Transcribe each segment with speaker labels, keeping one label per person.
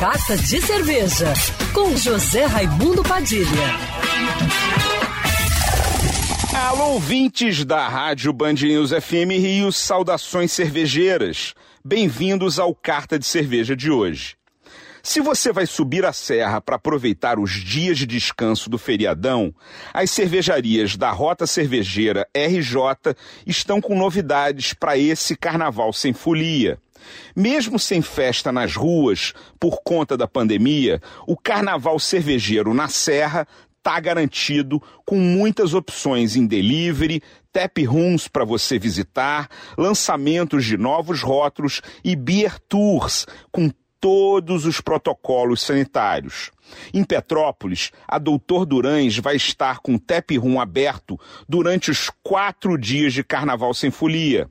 Speaker 1: Carta de Cerveja, com José Raimundo Padilha.
Speaker 2: Alô, ouvintes da Rádio Band News FM Rio, saudações cervejeiras. Bem-vindos ao Carta de Cerveja de hoje. Se você vai subir a serra para aproveitar os dias de descanso do feriadão, as cervejarias da Rota Cervejeira RJ estão com novidades para esse carnaval sem folia. Mesmo sem festa nas ruas por conta da pandemia, o carnaval cervejeiro na Serra está garantido com muitas opções em delivery, tap rooms para você visitar, lançamentos de novos rótulos e beer tours com todos os protocolos sanitários. Em Petrópolis, a Doutor Durães vai estar com o tap room aberto durante os quatro dias de Carnaval Sem Folia.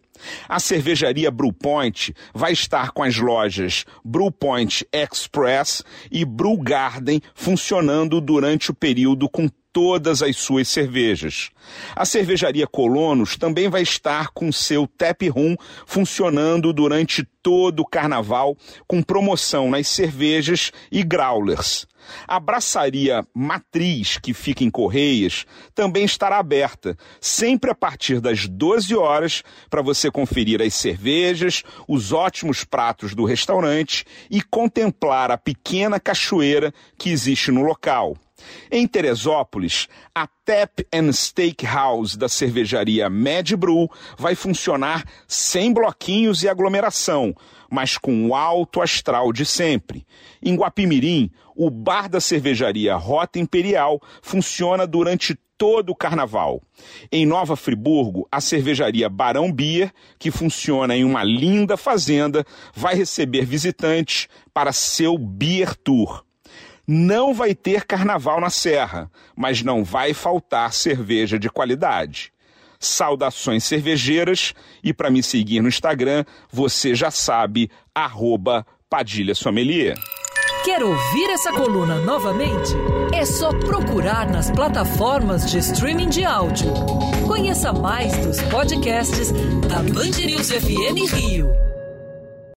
Speaker 2: A cervejaria Brewpoint vai estar com as lojas Brewpoint Express e Brew Garden funcionando durante o período com todas as suas cervejas. A cervejaria Colonos também vai estar com seu tap room funcionando durante todo o carnaval com promoção nas cervejas e growlers. A braçaria Matriz, que fica em Correias, também estará aberta, sempre a partir das 12 horas, para você conferir as cervejas, os ótimos pratos do restaurante e contemplar a pequena cachoeira que existe no local. Em Teresópolis, a Tap and Steakhouse da cervejaria Mad Brew vai funcionar sem bloquinhos e aglomeração, mas com o alto astral de sempre. Em Guapimirim, o bar da cervejaria Rota Imperial funciona durante todo o carnaval. Em Nova Friburgo, a cervejaria Barão Beer, que funciona em uma linda fazenda, vai receber visitantes para seu Beer Tour. Não vai ter carnaval na Serra, mas não vai faltar cerveja de qualidade. Saudações cervejeiras e para me seguir no Instagram, você já sabe, arroba Padilha Sommelier.
Speaker 1: Quer ouvir essa coluna novamente? É só procurar nas plataformas de streaming de áudio. Conheça mais dos podcasts da Band News FM Rio.